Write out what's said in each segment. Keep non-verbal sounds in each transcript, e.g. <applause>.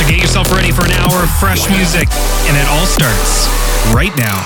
So get yourself ready for an hour of fresh music, and it all starts right now.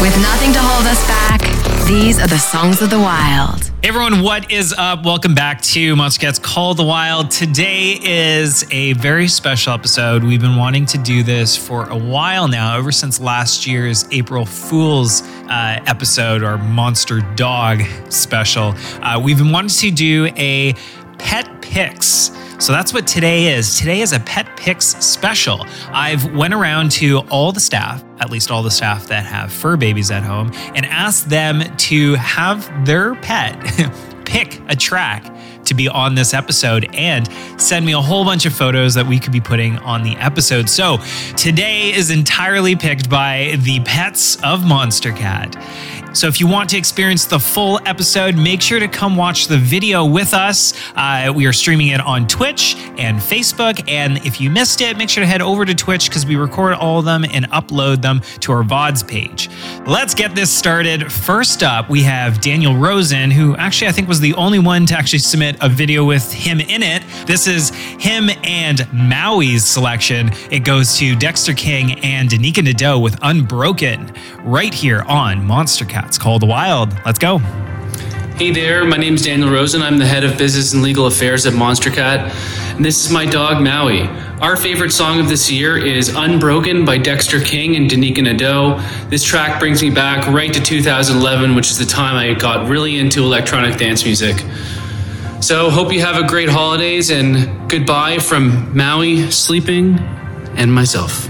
With nothing to hold us back, these are the songs of the wild. Hey everyone, what is up? Welcome back to Monstercat's Call the Wild. Today is a very special episode. We've been wanting to do this for a while now, ever since last year's April Fool's uh, episode or Monster Dog special. Uh, we've been wanting to do a pet picks. So that's what today is. Today is a pet picks special. I've went around to all the staff, at least all the staff that have fur babies at home, and asked them to have their pet <laughs> pick a track to be on this episode and send me a whole bunch of photos that we could be putting on the episode. So today is entirely picked by the pets of Monstercat. So if you want to experience the full episode, make sure to come watch the video with us. Uh, we are streaming it on Twitch and Facebook. And if you missed it, make sure to head over to Twitch because we record all of them and upload them to our VODs page. Let's get this started. First up, we have Daniel Rosen, who actually I think was the only one to actually submit a video with him in it. This is him and Maui's selection. It goes to Dexter King and Danyka Nadeau with Unbroken right here on Monstercat's Call the Wild. Let's go. Hey there, my name is Daniel Rosen. I'm the head of business and legal affairs at Monstercat, and this is my dog Maui. Our favorite song of this year is Unbroken by Dexter King and Danyka Nadeau. This track brings me back right to 2011, which is the time I got really into electronic dance music. So, hope you have a great holidays and goodbye from Maui, Sleeping, and myself.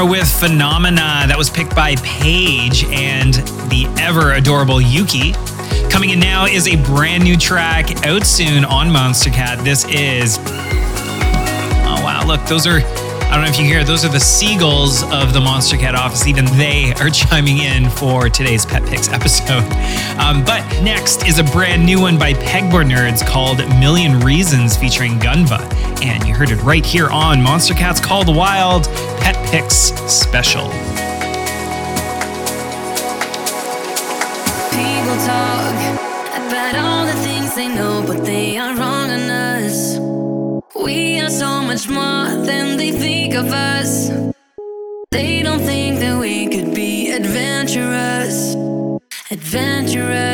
With Phenomena. That was picked by Paige and the ever adorable Yuki. Coming in now is a brand new track out soon on Monstercat. This is. Oh, wow. Look, those are. I don't know if you hear, those are the seagulls of the Monstercat office. Even they <laughs> are chiming in for today's Pet Picks episode. Um, but next is a brand new one by Pegboard Nerds called Million Reasons featuring Gunnva. And you heard it right here on Monstercat's Call the Wild Pet Picks Special. People talk about all the things they know, but they are wrong on us. We are so much more than they think of us. They don't think that we could be adventurous. Adventurous,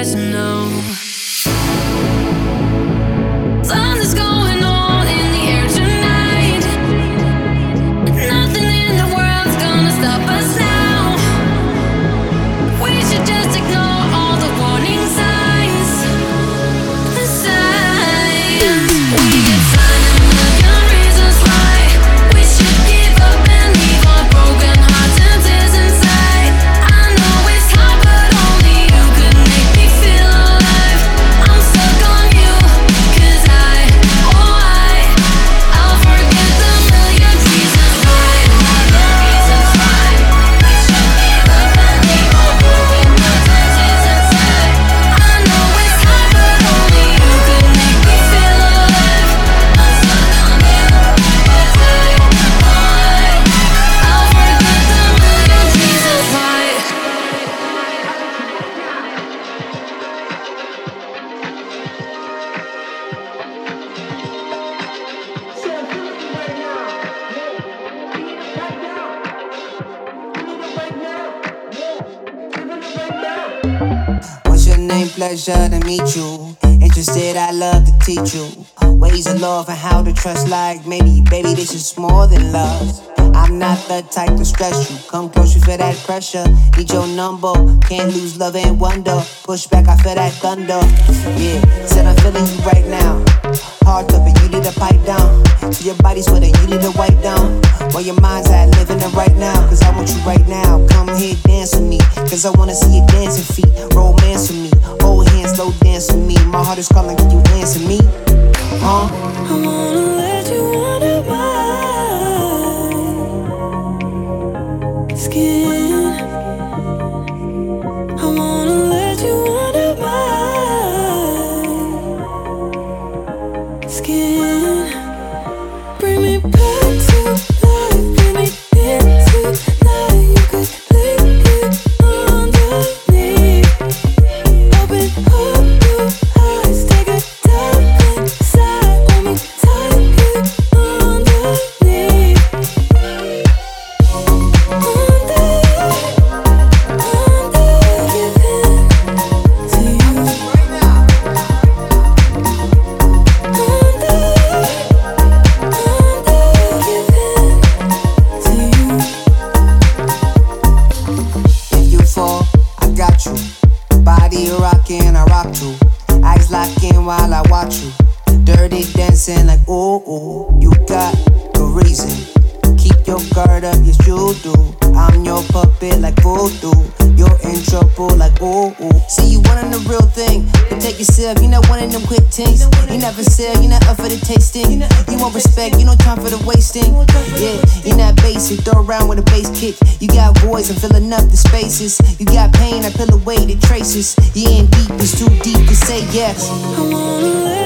teach you ways of love and how to trust. Like maybe, baby, this is more than love. I'm not the type to stress you. Come close, you feel that pressure. Need your number. Can't lose love and wonder. Push back, I feel that thunder. Yeah, said I'm feeling you right now. Hard to, but you need to pipe down. So your body's it, you need to wipe down. While your mind's at living it right now. Cause I want you right now. Come here, dance with me. Cause I wanna see your dancing feet. Romance with me. Slow with me. My heart is calling, can you answer me? Huh? I wanna traces. You in deep, it's too deep to say yes. I wanna let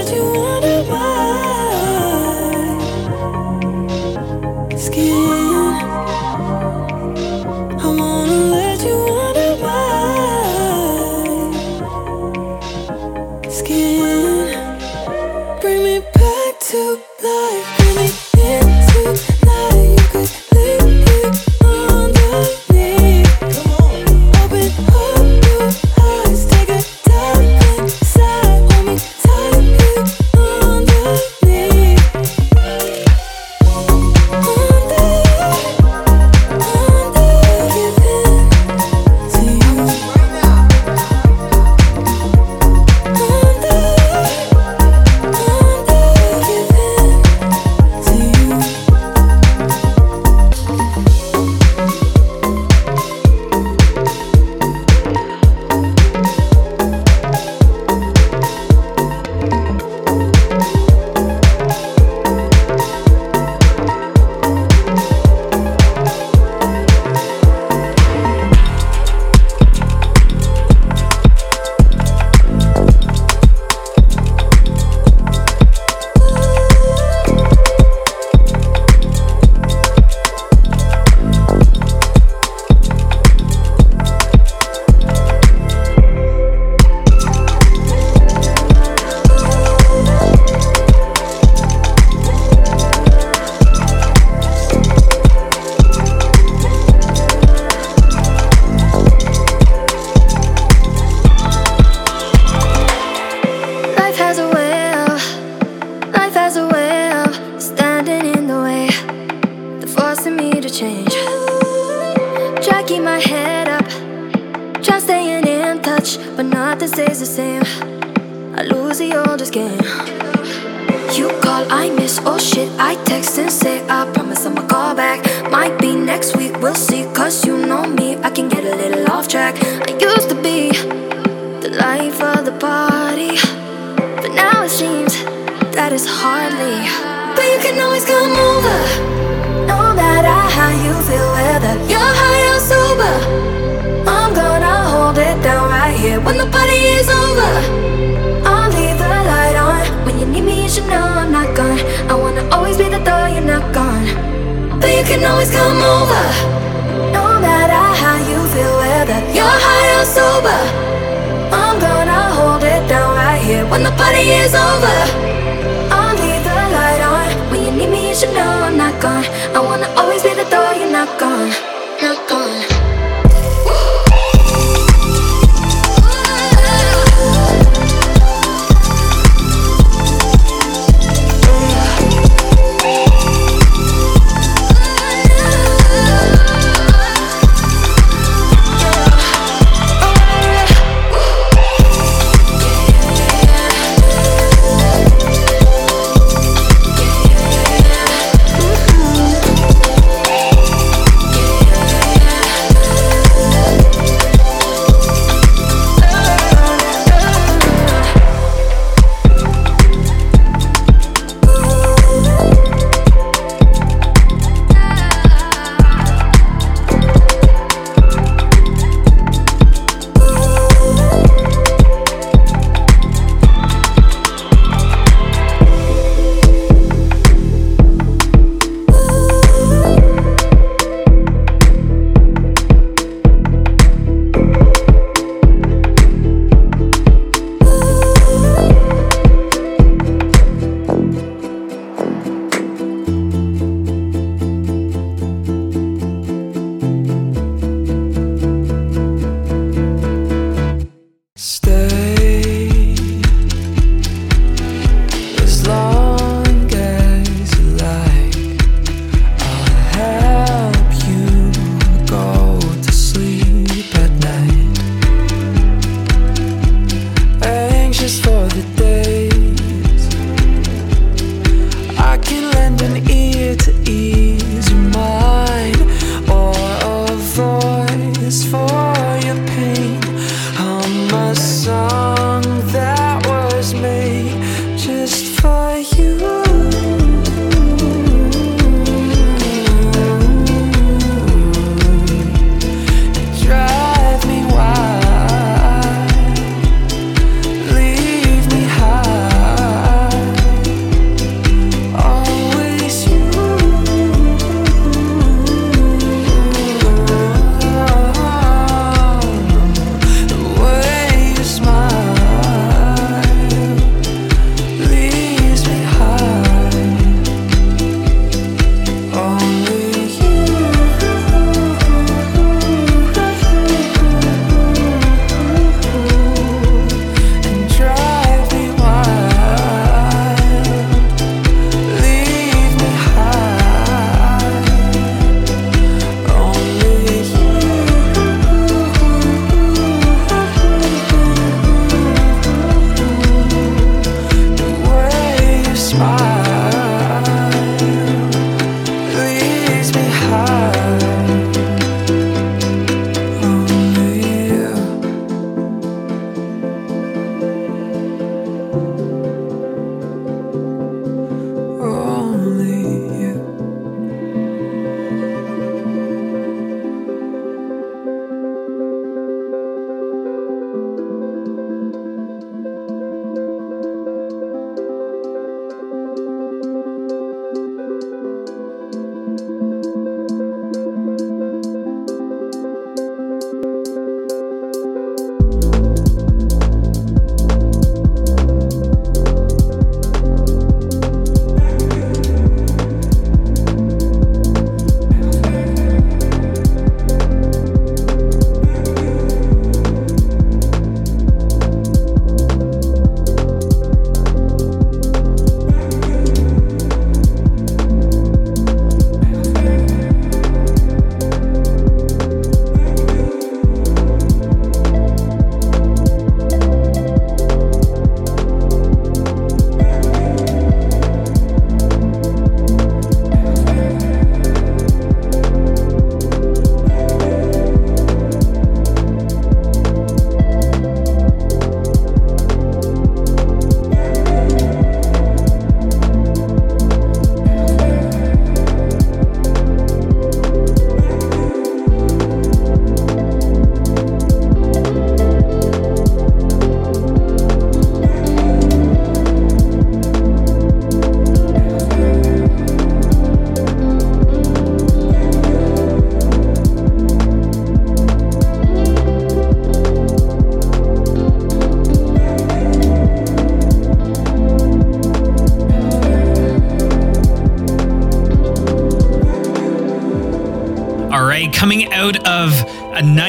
that it's hardly. But you can always come over. No matter how you feel, whether you're high or sober. I'm gonna hold it down right here when the party is over. I'll leave the light on. When you need me, you should know I'm not gone. I wanna always be the door you're not gone. But you can always come over. No matter how you feel, whether you're high or sober. I'm gonna hold it down right here when the party is over. You know I'm not gone. I wanna always be the door you're. Not gone. Stay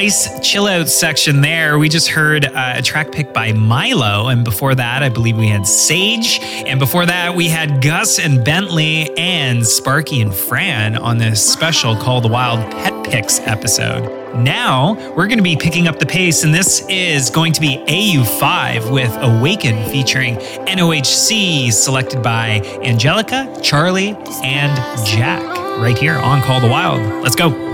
nice chill out section there, we just heard uh, a track picked by Milo. And before that, I believe we had Sage. And before that, we had Gus and Bentley and Sparky and Fran on this special Call the Wild Pet Picks episode. Now, we're going to be picking up the pace, and this is going to be AU5 with Awaken featuring NOHC, selected by Angelica, Charlie, and Jack, right here on Call the Wild. Let's go.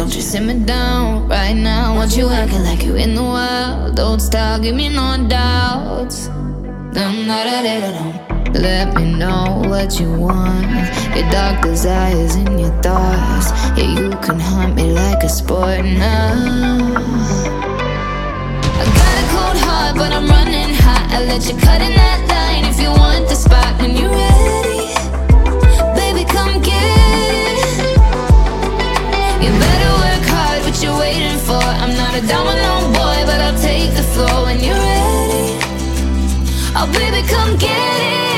Don't you sit me down right now. Want you acting like you in the wild, don't stop, give me no doubts. Let me know what you want. Your dark desires and your thoughts. Yeah, you can hunt me like a sport now. I got a cold heart, but I'm running hot. I let you cut in that line if you want the spot when you're ready. Baby, come get it. You better not a domino boy, but I'll take the floor when you're ready. Oh, baby, come get it.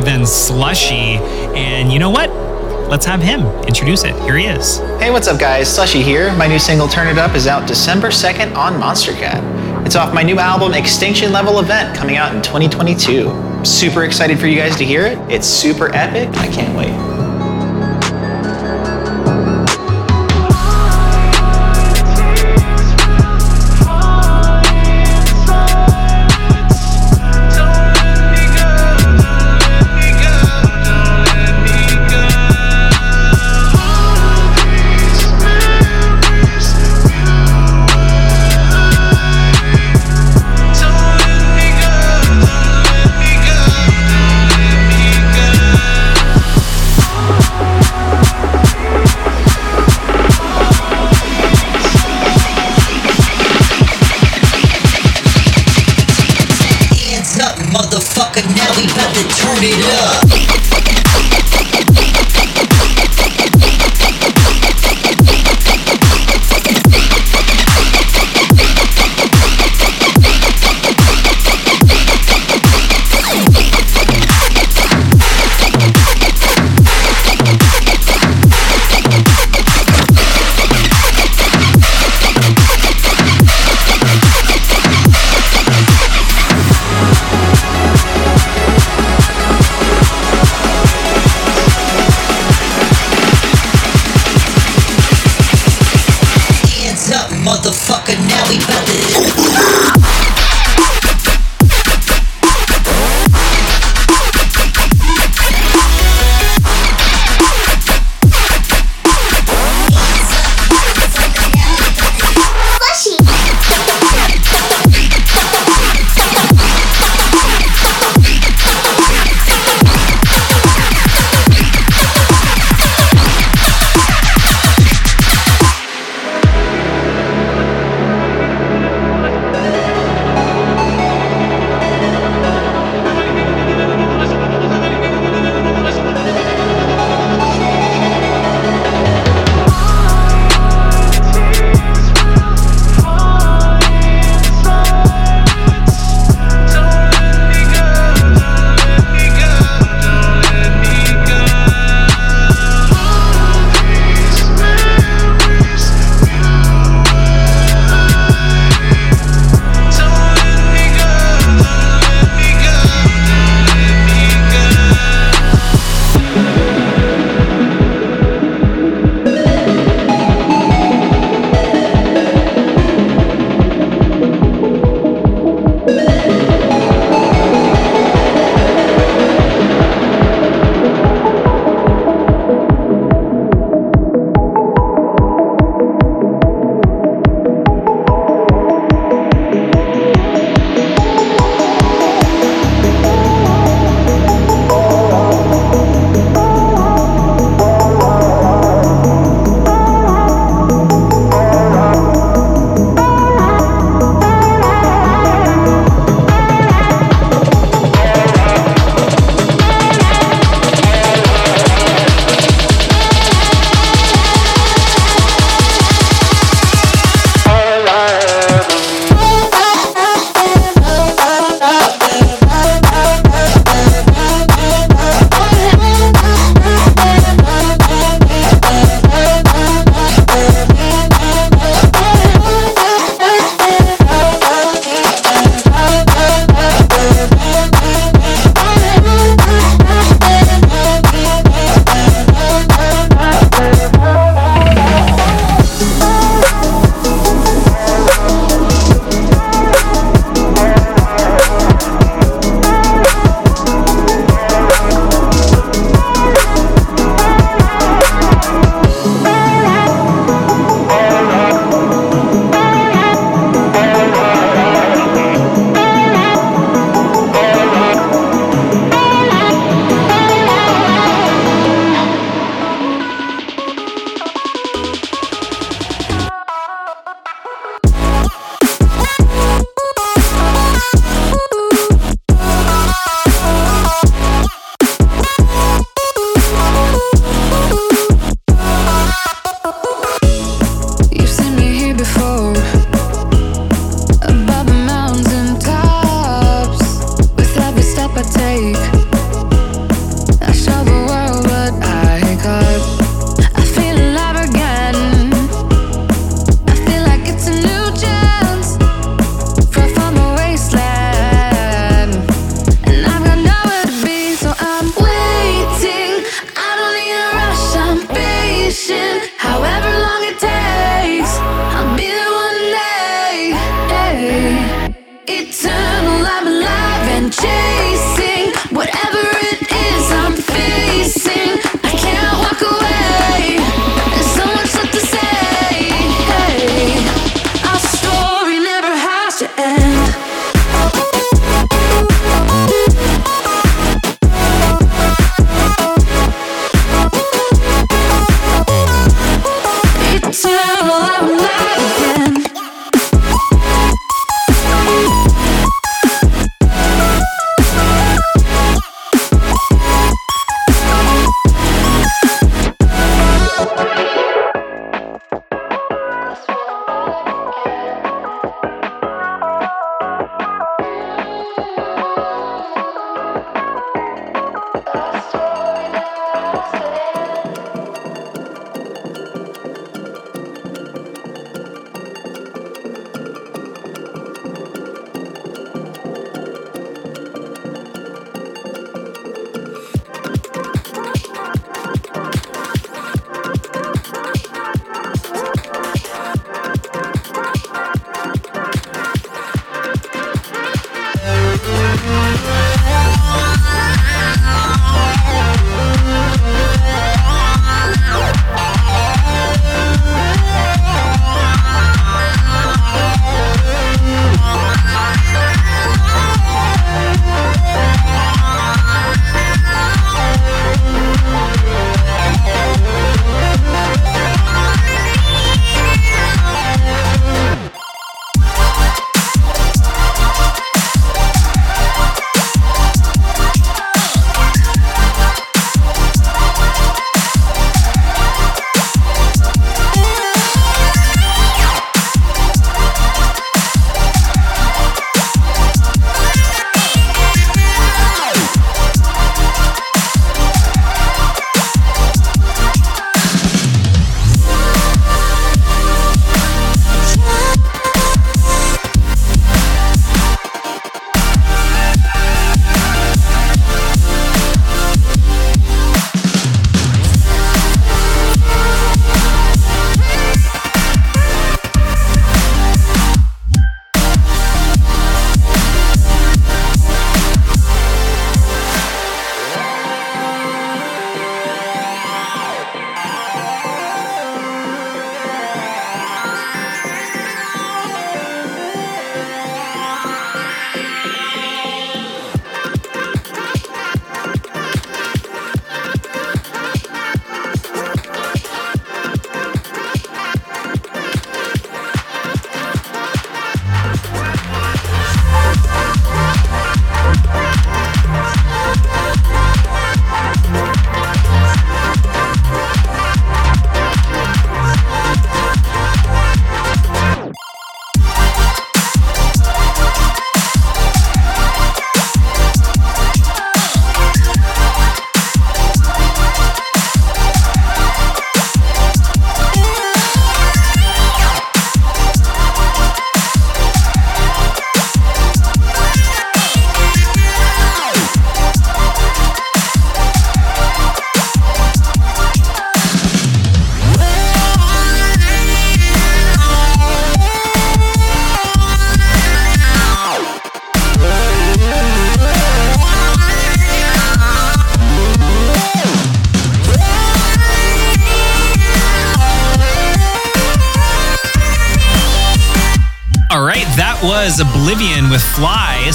Than Slushii. And you know what? Let's have him introduce it. Here he is. Hey, what's up, guys? Slushii here. My new single Turn It Up is out December 2nd on Monstercat. It's off my new album Extinction Level Event coming out in 2022. Super excited for you guys to hear it. It's super epic. I can't wait.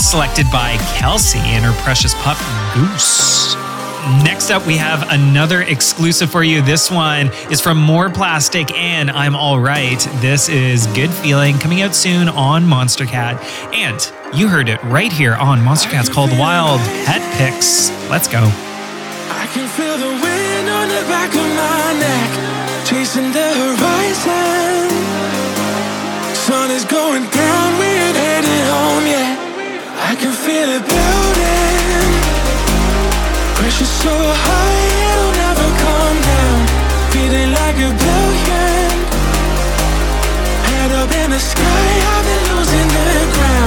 Selected by Kelsey and her precious pup Goose. Next up, we have another exclusive for you. This one is from More Plastic and imallryt. This is Good Feeling coming out soon on Monstercat. And you heard it right here on Monstercat's Called Wild Pet Picks. Let's go. I can feel the wind on the back of my neck, chasing the horizon. Sun is going down, we ain't headed home yet. Can feel it building. Pressure so high, it'll never come down. Feeling like a billion. Head up in the sky, I've been losing the ground.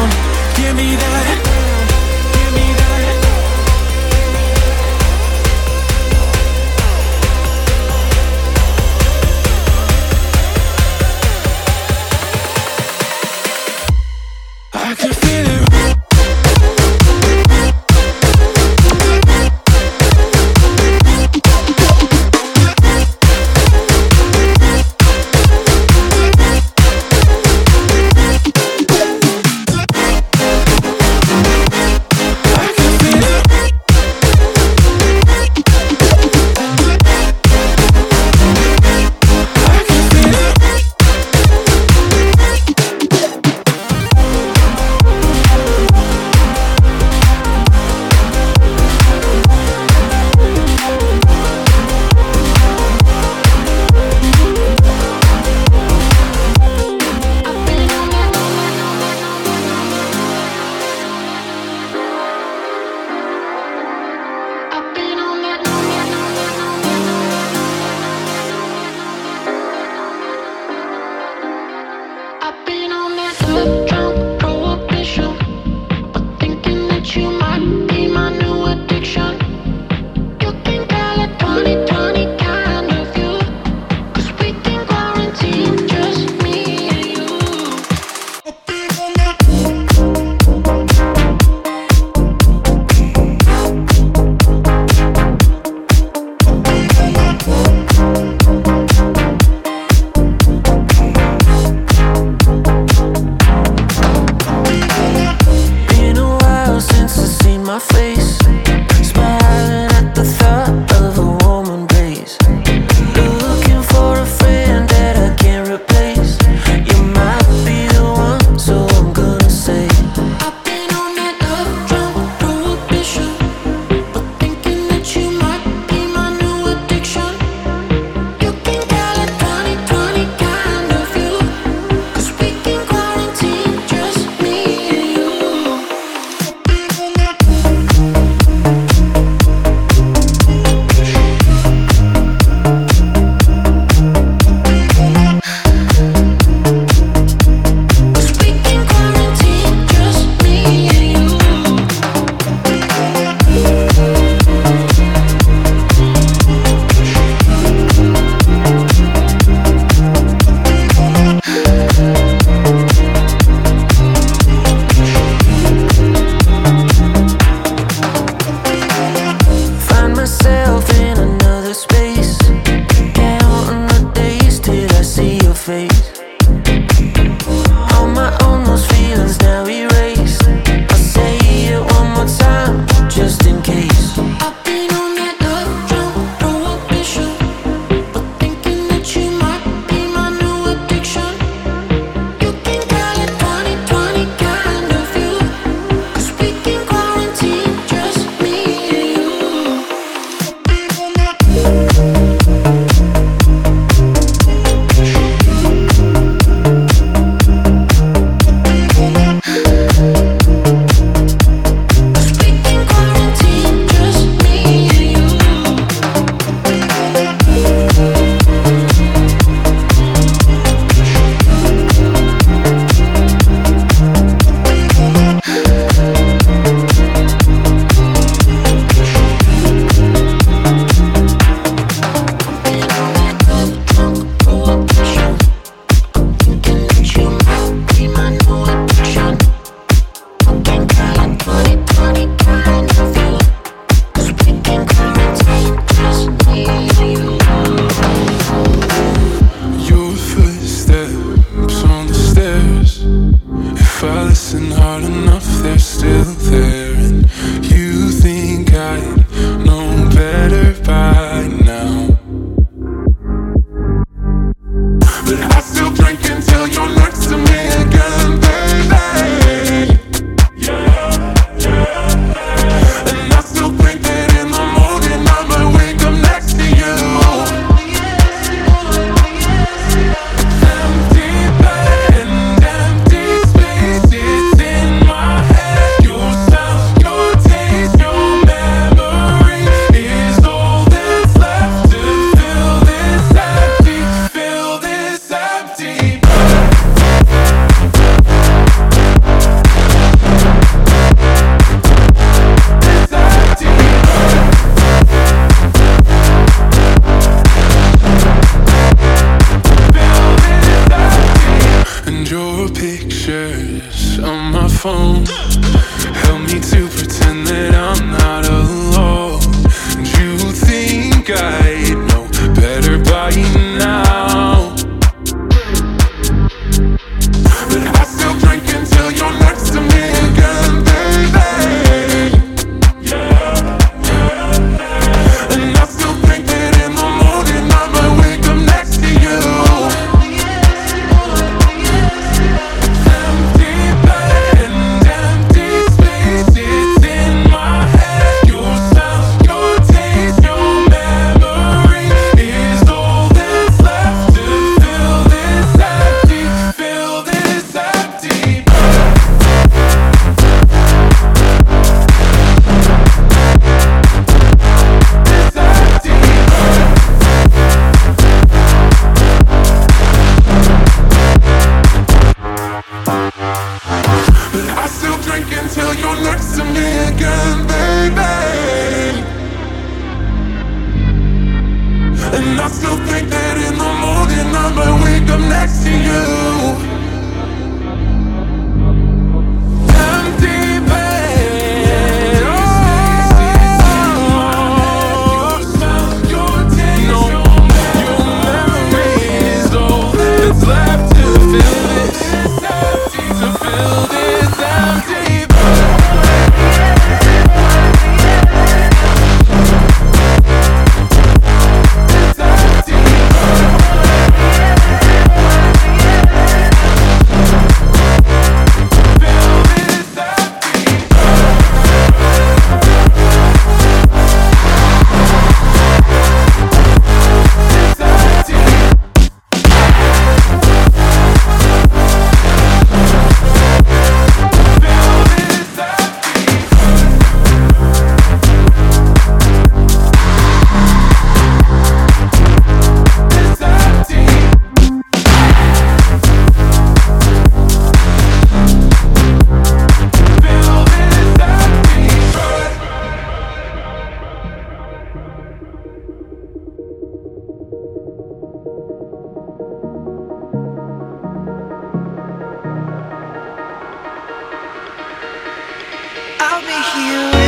I'll be here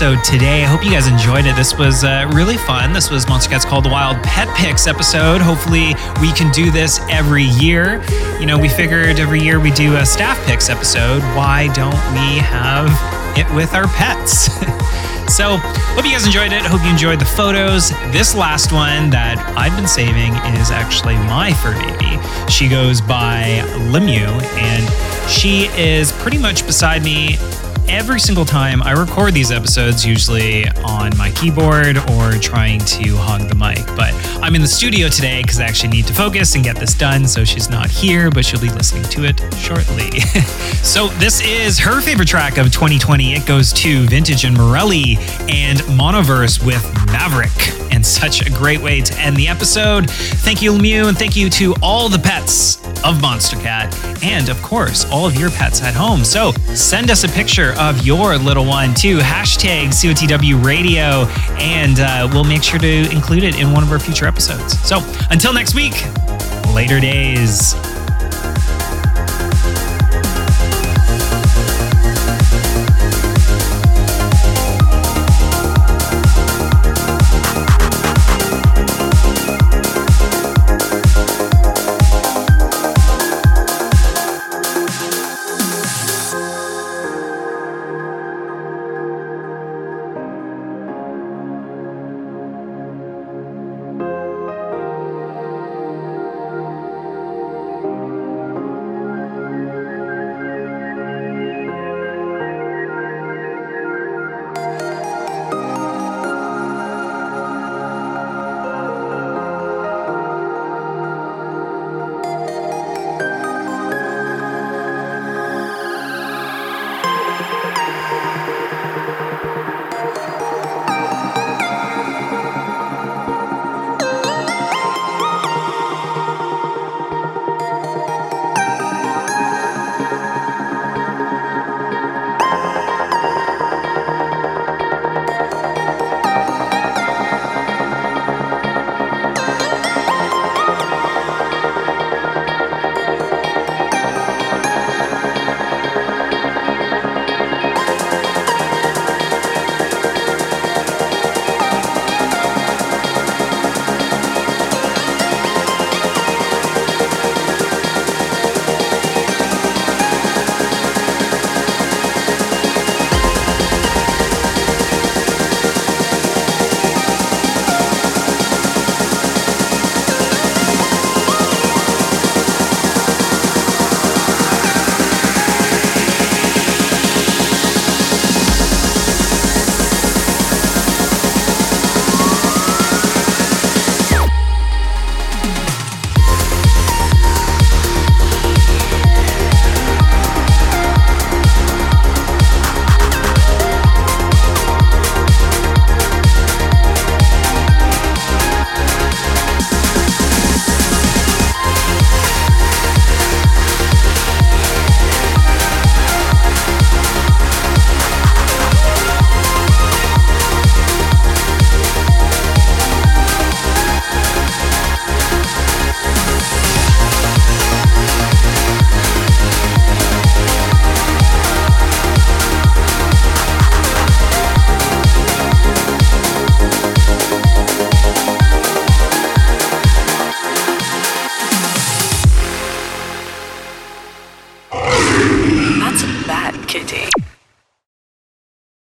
episode today. I hope you guys enjoyed it. This was uh, really fun. This was Monstercat's Called the Wild Pet Picks episode. Hopefully, we can do this every year. You know, we figured every year we do a staff picks episode. Why don't we have it with our pets? <laughs> So, hope you guys enjoyed it. Hope you enjoyed the photos. This last one that I've been saving is actually my fur baby. She goes by Limu, and she is pretty much beside me every single time I record these episodes, usually on my keyboard or trying to hug the mic. But I'm in the studio today because I actually need to focus and get this done. So she's not here, but she'll be listening to it shortly. <laughs> so this is her favorite track of 2020. It goes to Vintage and Morelli and Monoverse with Maverick. And such a great way to end the episode. Thank you, Lemieux, and thank you to all the pets of Monstercat, and of course, all of your pets at home. So send us a picture of your little one to hashtag COTW Radio, and uh, we'll make sure to include it in one of our future episodes. So until next week, later days.